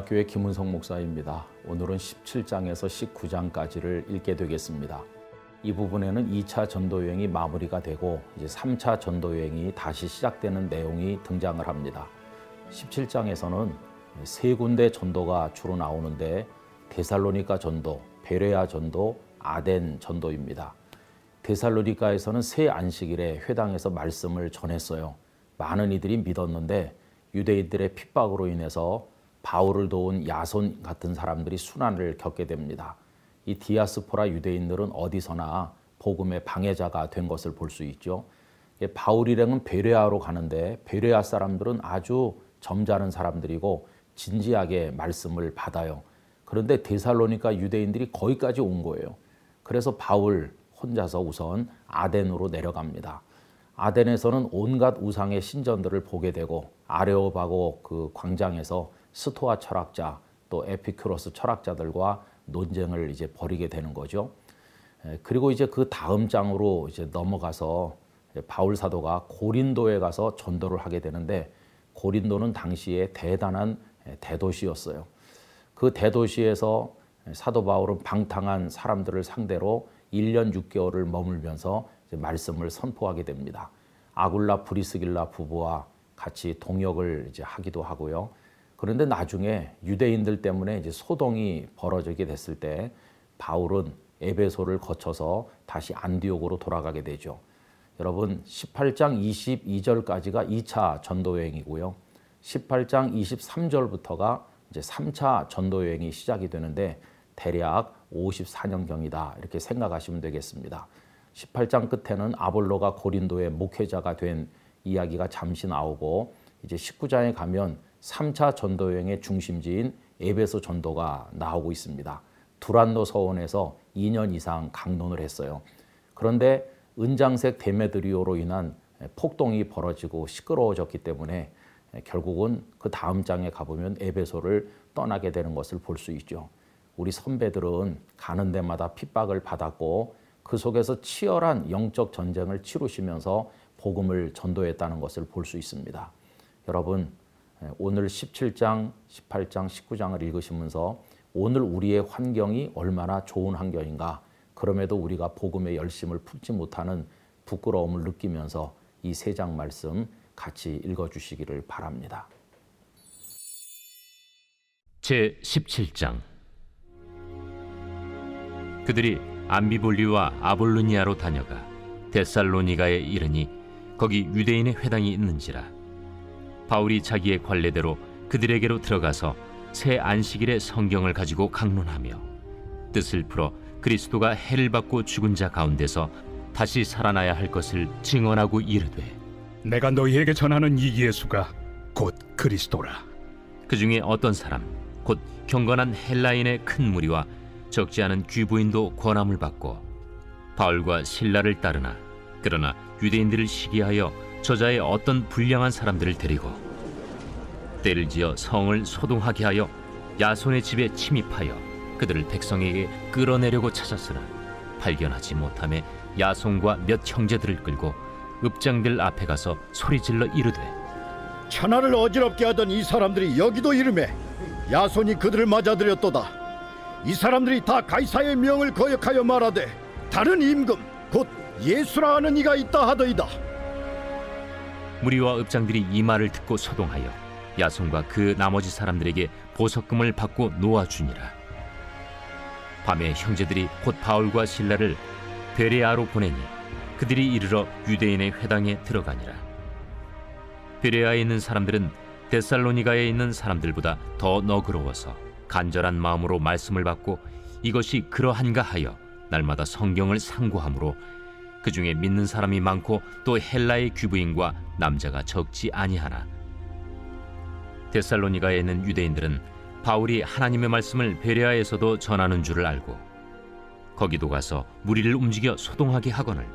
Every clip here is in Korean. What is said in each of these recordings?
영락교회 김은성 목사입니다. 오늘은 17장에서 19장까지를 읽게 되겠습니다. 이 부분에는 2차 전도 여행이 마무리가 되고 이제 3차 전도 여행이 다시 시작되는 내용이 등장을 합니다. 17장에서는 세 군데 전도가 주로 나오는데 데살로니가 전도, 베레아 전도, 아덴 전도입니다. 데살로니가에서는 새 안식일에 회당에서 말씀을 전했어요. 많은 이들이 믿었는데 유대인들의 핍박으로 인해서 바울을 도운 야손 같은 사람들이 순환을 겪게 됩니다. 이 디아스포라 유대인들은 어디서나 복음의 방해자가 된 것을 볼 수 있죠. 바울 일행은 베레아로 가는데 베레아 사람들은 아주 점잖은 사람들이고 진지하게 말씀을 받아요. 그런데 데살로니가 유대인들이 거기까지 온 거예요. 그래서 바울 혼자서 우선 아덴으로 내려갑니다. 아덴에서는 온갖 우상의 신전들을 보게 되고 아레오바고 그 광장에서 스토아 철학자 또 에피큐로스 철학자들과 논쟁을 이제 벌이게 되는 거죠. 그리고 이제 그 다음 장으로 이제 넘어가서 바울 사도가 고린도에 가서 전도를 하게 되는데 고린도는 당시에 대단한 대도시였어요. 그 대도시에서 사도 바울은 방탕한 사람들을 상대로 1년 6개월을 머물면서 말씀을 선포하게 됩니다. 아굴라 브리스길라 부부와 같이 동역을 이제 하기도 하고요. 그런데 나중에 유대인들 때문에 이제 소동이 벌어지게 됐을 때 바울은 에베소를 거쳐서 다시 안디옥으로 돌아가게 되죠. 여러분 18장 22절까지가 2차 전도 여행이고요. 18장 23절부터가 이제 3차 전도 여행이 시작이 되는데 대략 54년경이다 이렇게 생각하시면 되겠습니다. 18장 끝에는 아볼로가 고린도의 목회자가 된 이야기가 잠시 나오고 이제 19장에 가면 3차 전도 여행의 중심지인 에베소 전도가 나오고 있습니다. 두란노 서원에서 2년 이상 강론을 했어요. 그런데 은장색 데메드리오로 인한 폭동이 벌어지고 시끄러워졌기 때문에 결국은 그 다음 장에 가보면 에베소를 떠나게 되는 것을 볼 수 있죠. 우리 선배들은 가는 데마다 핍박을 받았고 그 속에서 치열한 영적 전쟁을 치르시면서 복음을 전도했다는 것을 볼 수 있습니다. 여러분 예, 오늘 17장, 18장, 19장을 읽으시면서 오늘 우리의 환경이 얼마나 좋은 환경인가. 그럼에도 우리가 복음의 열심을 품지 못하는 부끄러움을 느끼면서 이 세 장 말씀 같이 읽어 주시기를 바랍니다. 제 17장 그들이 암비볼리와 아볼로니아로 다녀가 데살로니가에 이르니 거기 유대인의 회당이 있는지라 바울이 자기의 관례대로 그들에게로 들어가서 새 안식일의 성경을 가지고 강론하며 뜻을 풀어 그리스도가 해를 받고 죽은 자 가운데서 다시 살아나야 할 것을 증언하고 이르되 내가 너희에게 전하는 이 예수가 곧 그리스도라. 그 중에 어떤 사람 곧 경건한 헬라인의 큰 무리와 적지 않은 귀부인도 권함을 받고 바울과 신라를 따르나 그러나 유대인들을 시기하여 저자의 어떤 불량한 사람들을 데리고 때를 지어 성을 소동하게 하여 야손의 집에 침입하여 그들을 백성에게 끌어내려고 찾았으나 발견하지 못함에 야손과 몇 형제들을 끌고 읍장들 앞에 가서 소리질러 이르되 천하를 어지럽게 하던 이 사람들이 여기도 이름에 야손이 그들을 맞아들였도다. 이 사람들이 다 가이사의 명을 거역하여 말하되 다른 임금 곧 예수라 하는 이가 있다 하더이다 무리와 읍장들이 이 말을 듣고 소동하여 야손과 그 나머지 사람들에게 보석금을 받고 놓아주니라. 밤에 형제들이 곧 바울과 신라를 베레아로 보내니 그들이 이르러 유대인의 회당에 들어가니라. 베레아에 있는 사람들은 데살로니가에 있는 사람들보다 더 너그러워서 간절한 마음으로 말씀을 받고 이것이 그러한가 하여 날마다 성경을 상고함으로 그 중에 믿는 사람이 많고 또 헬라의 귀부인과 남자가 적지 아니하나. 데살로니가에 있는 유대인들은 바울이 하나님의 말씀을 베레아에서도 전하는 줄을 알고 거기도 가서 무리를 움직여 소동하게 하거늘.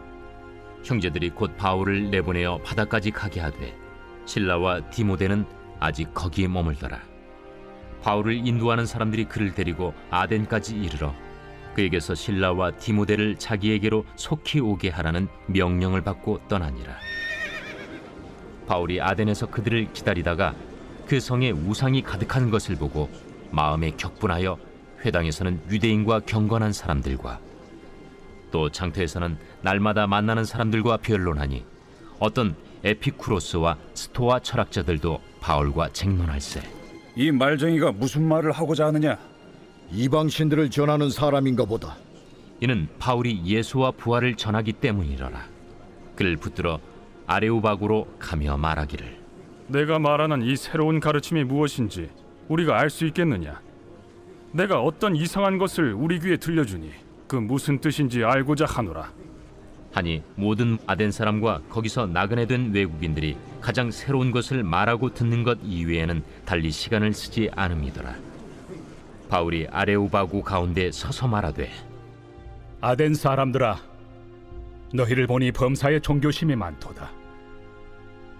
형제들이 곧 바울을 내보내어 바다까지 가게 하되 신라와 디모데는 아직 거기에 머물더라. 바울을 인도하는 사람들이 그를 데리고 아덴까지 이르러 그에게서 신라와 디모데를 자기에게로 속히 오게 하라는 명령을 받고 떠나니라. 바울이 아덴에서 그들을 기다리다가 그 성에 우상이 가득한 것을 보고 마음에 격분하여 회당에서는 유대인과 경건한 사람들과 또 장터에서는 날마다 만나는 사람들과 변론하니 어떤 에피쿠로스와 스토아 철학자들도 바울과 쟁론할세 이 말쟁이가 무슨 말을 하고자 하느냐? 이방 신들을 전하는 사람인가 보다. 이는 바울이 예수와 부활을 전하기 때문이러라 그를 붙들어 아레오바구로 가며 말하기를 내가 말하는 이 새로운 가르침이 무엇인지 우리가 알 수 있겠느냐? 내가 어떤 이상한 것을 우리 귀에 들려주니 그 무슨 뜻인지 알고자 하노라. 하니 모든 아덴 사람과 거기서 나그네 된 외국인들이 가장 새로운 것을 말하고 듣는 것 이외에는 달리 시간을 쓰지 않음이더라. 바울이 아레오바구 가운데 서서 말하되 아덴 사람들아, 너희를 보니 범사에 종교심이 많도다.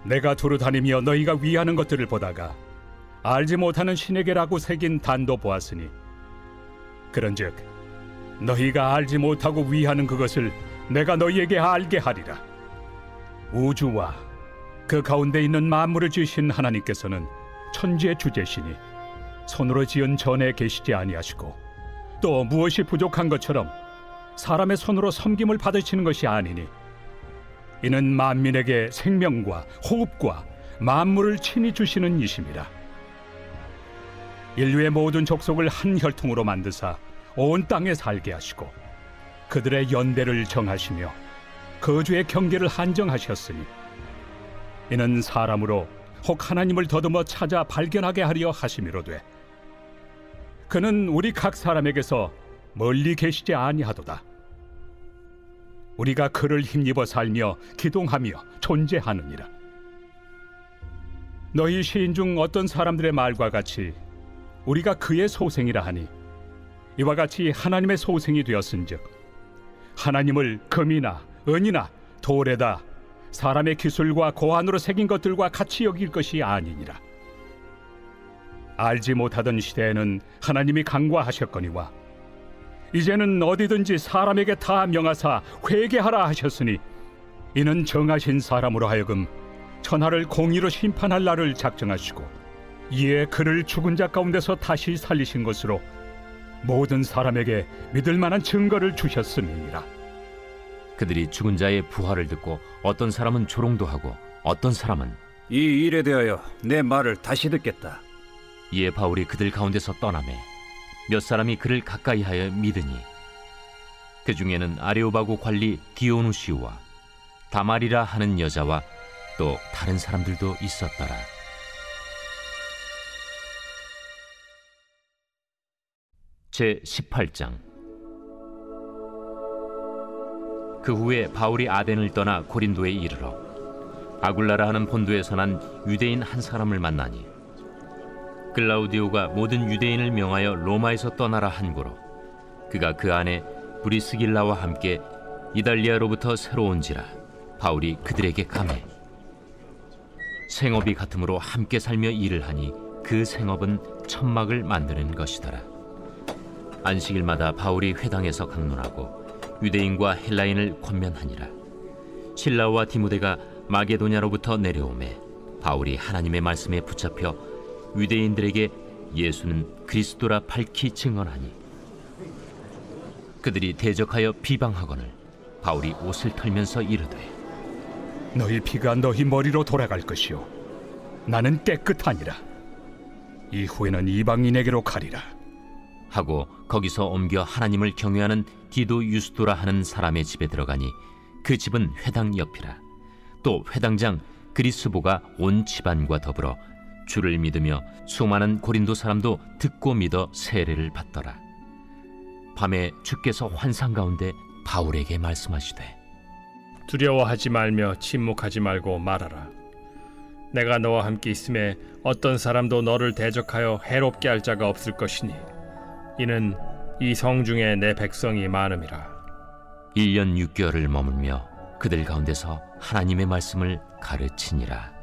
내가 두루 다니며 너희가 위하는 것들을 보다가 알지 못하는 신에게라고 새긴 단도 보았으니 그런즉 너희가 알지 못하고 위하는 그것을 내가 너희에게 알게 하리라. 우주와 그 가운데 있는 만물을 지으신 하나님께서는 천지의 주제시니 손으로 지은 전에 계시지 아니하시고 또 무엇이 부족한 것처럼 사람의 손으로 섬김을 받으시는 것이 아니니 이는 만민에게 생명과 호흡과 만물을 친히 주시는 이심이라. 인류의 모든 족속을 한 혈통으로 만드사 온 땅에 살게 하시고 그들의 연대를 정하시며 거주의 경계를 한정하셨으니 이는 사람으로 혹 하나님을 더듬어 찾아 발견하게 하려 하심이로돼 그는 우리 각 사람에게서 멀리 계시지 아니하도다. 우리가 그를 힘입어 살며 기동하며 존재하느니라. 너희 시인 중 어떤 사람들의 말과 같이 우리가 그의 소생이라 하니 이와 같이 하나님의 소생이 되었은즉 하나님을 금이나 은이나 돌에다 사람의 기술과 고안으로 새긴 것들과 같이 여길 것이 아니니라 알지 못하던 시대에는 하나님이 강과하셨거니와 이제는 어디든지 사람에게 다 명하사 회개하라 하셨으니 이는 정하신 사람으로 하여금 천하를 공의로 심판할 날을 작정하시고 이에 그를 죽은 자 가운데서 다시 살리신 것으로 모든 사람에게 믿을 만한 증거를 주셨음이니라. 그들이 죽은 자의 부활을 듣고 어떤 사람은 조롱도 하고 어떤 사람은 이 일에 대하여 내 말을 다시 듣겠다. 이에 바울이 그들 가운데서 떠나매 몇 사람이 그를 가까이하여 믿으니 그 중에는 아레오바고 관리 디오누시우와 다말이라 하는 여자와 또 다른 사람들도 있었더라. 제 18장 그 후에 바울이 아덴을 떠나 고린도에 이르러 아굴라라 하는 본도에서 난 유대인 한 사람을 만나니 글라우디오가 모든 유대인을 명하여 로마에서 떠나라 한고로 그가 그 안에 브리스길라와 함께 이달리아로부터 새로 온지라 바울이 그들에게 감해 생업이 같으므로 함께 살며 일을 하니 그 생업은 천막을 만드는 것이더라. 안식일마다 바울이 회당에서 강론하고 유대인과 헬라인을 권면하니라. 신라와 디모데가 마게도냐로부터 내려오매 바울이 하나님의 말씀에 붙잡혀 유대인들에게 예수는 그리스도라 밝히 증언하니 그들이 대적하여 비방하거늘 바울이 옷을 털면서 이르되 너희 피가 너희 머리로 돌아갈 것이요. 나는 깨끗하니라. 이후에는 이방인에게로 가리라. 하고 거기서 옮겨 하나님을 경외하는 디도 유스도라 하는 사람의 집에 들어가니 그 집은 회당 옆이라. 또 회당장 그리스보가 온 집안과 더불어 주를 믿으며 수많은 고린도 사람도 듣고 믿어 세례를 받더라. 밤에 주께서 환상 가운데 바울에게 말씀하시되 두려워하지 말며 침묵하지 말고 말하라. 내가 너와 함께 있음에 어떤 사람도 너를 대적하여 해롭게 할 자가 없을 것이니 이는 이 성 중에 내 백성이 많음이라. 1년 6개월을 머물며 그들 가운데서 하나님의 말씀을 가르치니라.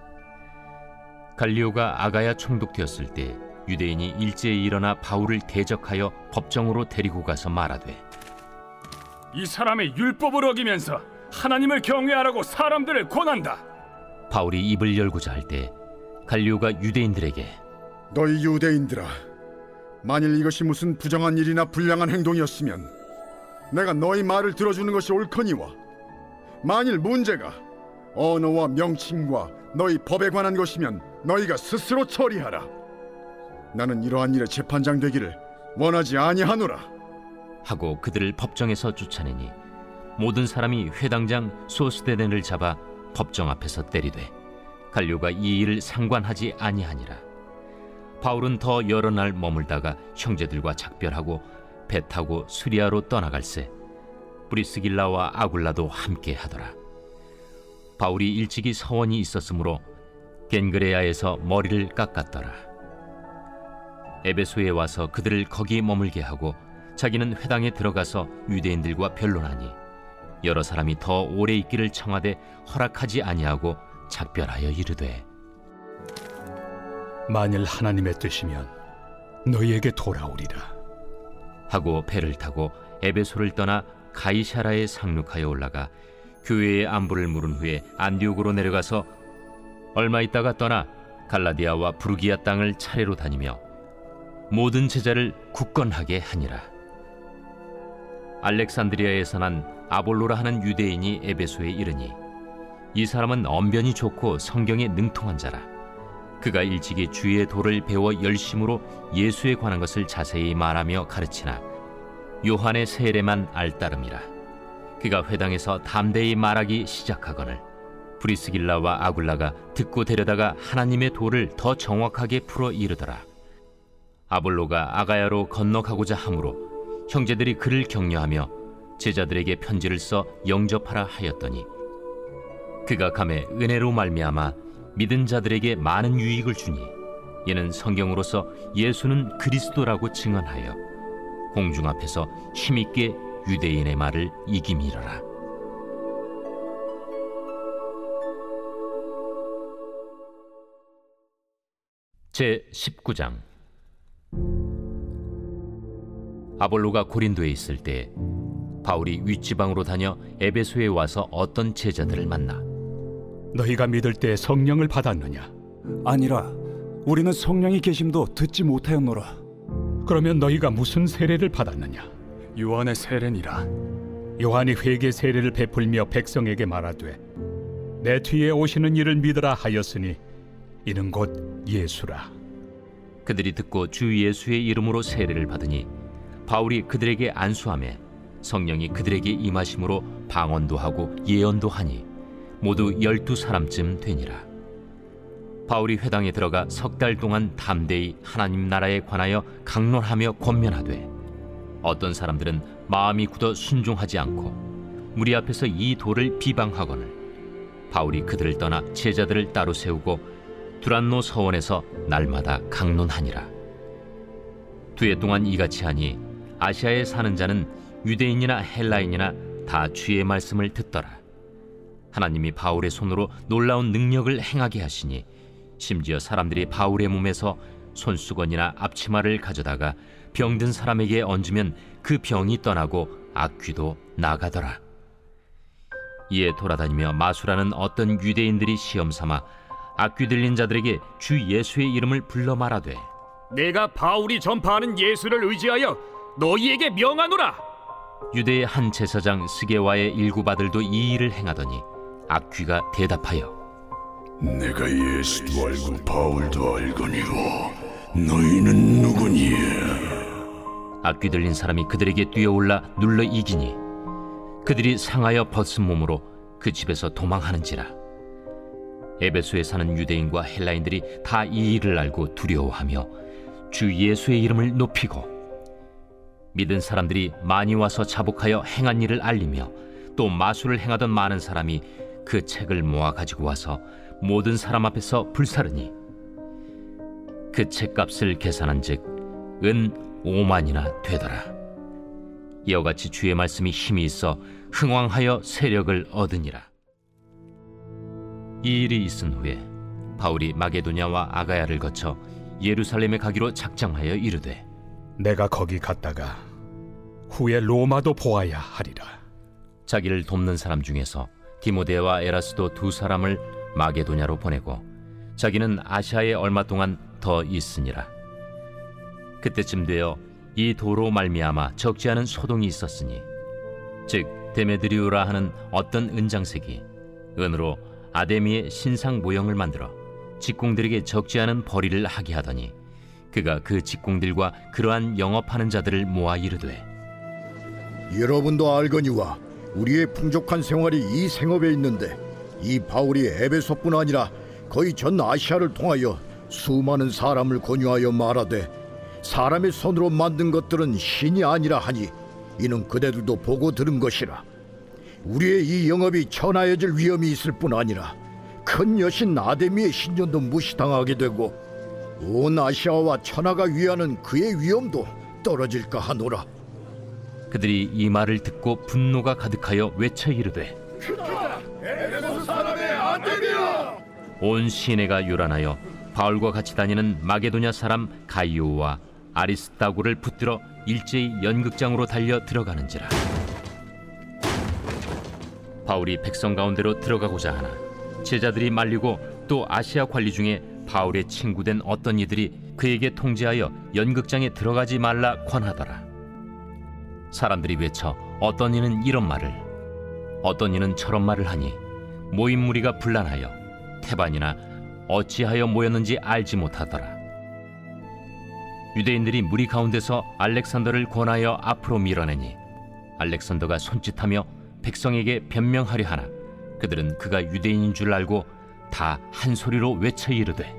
갈리오가 아가야 총독되었을 때 유대인이 일제히 일어나 바울을 대적하여 법정으로 데리고 가서 말하되 이 사람의 율법을 어기면서 하나님을 경외하라고 사람들을 권한다. 바울이 입을 열고자 할 때 갈리오가 유대인들에게 너희 유대인들아, 만일 이것이 무슨 부정한 일이나 불량한 행동이었으면 내가 너희 말을 들어주는 것이 옳거니와 만일 문제가 언어와 명칭과 너희 법에 관한 것이면 너희가 스스로 처리하라. 나는 이러한 일에 재판장 되기를 원하지 아니하노라. 하고 그들을 법정에서 쫓아내니 모든 사람이 회당장 소스데덴을 잡아 법정 앞에서 때리되 갈료가 이 일을 상관하지 아니하니라. 바울은 더 여러 날 머물다가 형제들과 작별하고 배 타고 수리아로 떠나갈새 브리스길라와 아굴라도 함께 하더라. 바울이 일찍이 서원이 있었으므로 겐그레아에서 머리를 깎았더라. 에베소에 와서 그들을 거기 머물게 하고 자기는 회당에 들어가서 유대인들과 변론하니 여러 사람이 더 오래 있기를 청하되 허락하지 아니하고 작별하여 이르되 만일 하나님의 뜻이면 너희에게 돌아오리라. 하고 배를 타고 에베소를 떠나 가이샤라에 상륙하여 올라가 교회의 안부를 물은 후에 안디옥으로 내려가서 얼마 있다가 떠나 갈라디아와 부르기아 땅을 차례로 다니며 모든 제자를 굳건하게 하니라. 알렉산드리아에서 난 아볼로라 하는 유대인이 에베소에 이르니 이 사람은 언변이 좋고 성경에 능통한 자라. 그가 일찍이 주의 도를 배워 열심으로 예수에 관한 것을 자세히 말하며 가르치나 요한의 세례만 알따름이라. 그가 회당에서 담대히 말하기 시작하거늘 브리스길라와 아굴라가 듣고 데려다가 하나님의 도를 더 정확하게 풀어 이르더라. 아볼로가 아가야로 건너가고자 하므로 형제들이 그를 격려하며 제자들에게 편지를 써 영접하라 하였더니 그가 감에 은혜로 말미암아 믿은 자들에게 많은 유익을 주니 이는 성경으로서 예수는 그리스도라고 증언하여 공중 앞에서 힘있게 유대인의 말을 이김이러라. 제 19장 아볼로가 고린도에 있을 때 바울이 윗지방으로 다녀 에베소에 와서 어떤 제자들을 만나 너희가 믿을 때 성령을 받았느냐? 아니라 우리는 성령이 계심도 듣지 못하였노라. 그러면 너희가 무슨 세례를 받았느냐? 요한의 세례니라. 요한이 회개 세례를 베풀며 백성에게 말하되 내 뒤에 오시는 이를 믿으라 하였으니 이는 곧 예수라. 그들이 듣고 주 예수의 이름으로 세례를 받으니 바울이 그들에게 안수함에 성령이 그들에게 임하심으로 방언도 하고 예언도 하니 모두 열두 사람쯤 되니라. 바울이 회당에 들어가 석 달 동안 담대히 하나님 나라에 관하여 강론하며 권면하되 어떤 사람들은 마음이 굳어 순종하지 않고 무리 앞에서 이 도를 비방하거늘 바울이 그들을 떠나 제자들을 따로 세우고 두란노 서원에서 날마다 강론하니라. 두해 동안 이같이 하니 아시아에 사는 자는 유대인이나 헬라인이나 다 주의 말씀을 듣더라. 하나님이 바울의 손으로 놀라운 능력을 행하게 하시니 심지어 사람들이 바울의 몸에서 손수건이나 앞치마를 가져다가 병든 사람에게 얹으면 그 병이 떠나고 악귀도 나가더라. 이에 돌아다니며 마수라는 어떤 유대인들이 시험 삼아 악귀 들린 자들에게 주 예수의 이름을 불러 말하되 내가 바울이 전파하는 예수를 의지하여 너희에게 명하노라. 유대의 한 제사장 스게와의 일곱 아들도 이 일을 행하더니 악귀가 대답하여 내가 예수도 알고 바울도 알거니와 너희는 누구니에? 악귀 들린 사람이 그들에게 뛰어올라 눌러 이기니 그들이 상하여 벗은 몸으로 그 집에서 도망하는지라 에베소에 사는 유대인과 헬라인들이 다 이 일을 알고 두려워하며 주 예수의 이름을 높이고 믿은 사람들이 많이 와서 자복하여 행한 일을 알리며 또 마술을 행하던 많은 사람이 그 책을 모아 가지고 와서 모든 사람 앞에서 불사르니 그 책값을 계산한즉 은 5만이나 되더라. 이와 같이 주의 말씀이 힘이 있어 흥왕하여 세력을 얻으니라. 이 일이 있은 후에 바울이 마게도냐와 아가야를 거쳐 예루살렘에 가기로 작정하여 이르되 내가 거기 갔다가 후에 로마도 보아야 하리라. 자기를 돕는 사람 중에서 디모데와 에라스도 두 사람을 마게도냐로 보내고 자기는 아시아에 얼마 동안 더 있으니라. 그때쯤 되어 이 도로 말미암아 적지 않은 소동이 있었으니 즉 데메드리우라 하는 어떤 은장색이 은으로 아데미의 신상 모형을 만들어 직공들에게 적지 않은 벌이를 하게 하더니 그가 그 직공들과 그러한 영업하는 자들을 모아 이르되 여러분도 알거니와 우리의 풍족한 생활이 이 생업에 있는데 이 바울이 에베소뿐 아니라 거의 전 아시아를 통하여 수많은 사람을 권유하여 말하되 사람의 손으로 만든 것들은 신이 아니라 하니 이는 그대들도 보고 들은 것이라 우리의 이 영업이 천하여질 위험이 있을 뿐 아니라 큰 여신 아데미의 신전도 무시당하게 되고 온 아시아와 천하가 위하는 그의 위엄도 떨어질까 하노라. 그들이 이 말을 듣고 분노가 가득하여 외쳐 이르되 온 시내가 요란하여 바울과 같이 다니는 마게도냐 사람 가이오와 아리스타고를 붙들어 일제히 연극장으로 달려 들어가는지라 바울이 백성 가운데로 들어가고자 하나 제자들이 말리고 또 아시아 관리 중에 바울의 친구된 어떤 이들이 그에게 통제하여 연극장에 들어가지 말라 권하더라. 사람들이 외쳐 어떤 이는 이런 말을 어떤 이는 저런 말을 하니 모인 무리가 분란하여 태반이나 어찌하여 모였는지 알지 못하더라. 유대인들이 무리 가운데서 알렉산더를 권하여 앞으로 밀어내니 알렉산더가 손짓하며 백성에게 변명하려 하나 그들은 그가 유대인인 줄 알고 다 한 소리로 외쳐 이르되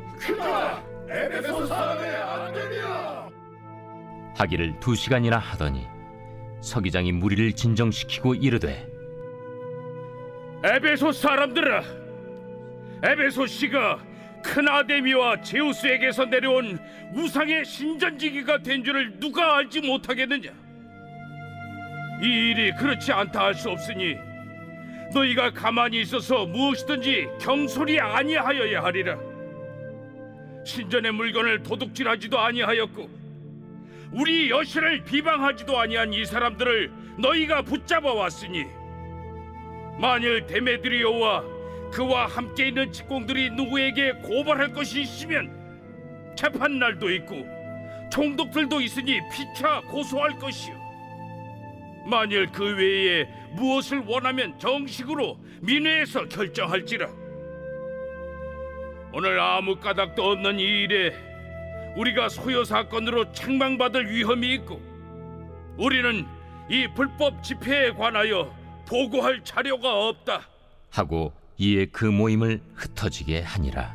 하기를 두 시간이나 하더니 서기장이 무리를 진정시키고 이르되 에베소 사람들아 에베소 씨가 큰 아데미와 제우스에게서 내려온 우상의 신전지기가 된 줄을 누가 알지 못하겠느냐 이 일이 그렇지 않다 할 수 없으니 너희가 가만히 있어서 무엇이든지 경솔이 아니하여야 하리라. 신전의 물건을 도둑질하지도 아니하였고 우리 여신을 비방하지도 아니한 이 사람들을 너희가 붙잡아 왔으니 만일 데메드리오와 그와 함께 있는 직공들이 누구에게 고발할 것이 있으면 재판 날도 있고 총독들도 있으니 피차 고소할 것이요 만일 그 외에 무엇을 원하면 정식으로 민회에서 결정할지라. 오늘 아무 까닭도 없는 이 일에 우리가 소요 사건으로 책망받을 위험이 있고 우리는 이 불법 집회에 관하여 보고할 자료가 없다. 하고 이에 그 모임을 흩어지게 하니라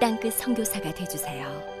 땅끝 성교사가 되주세요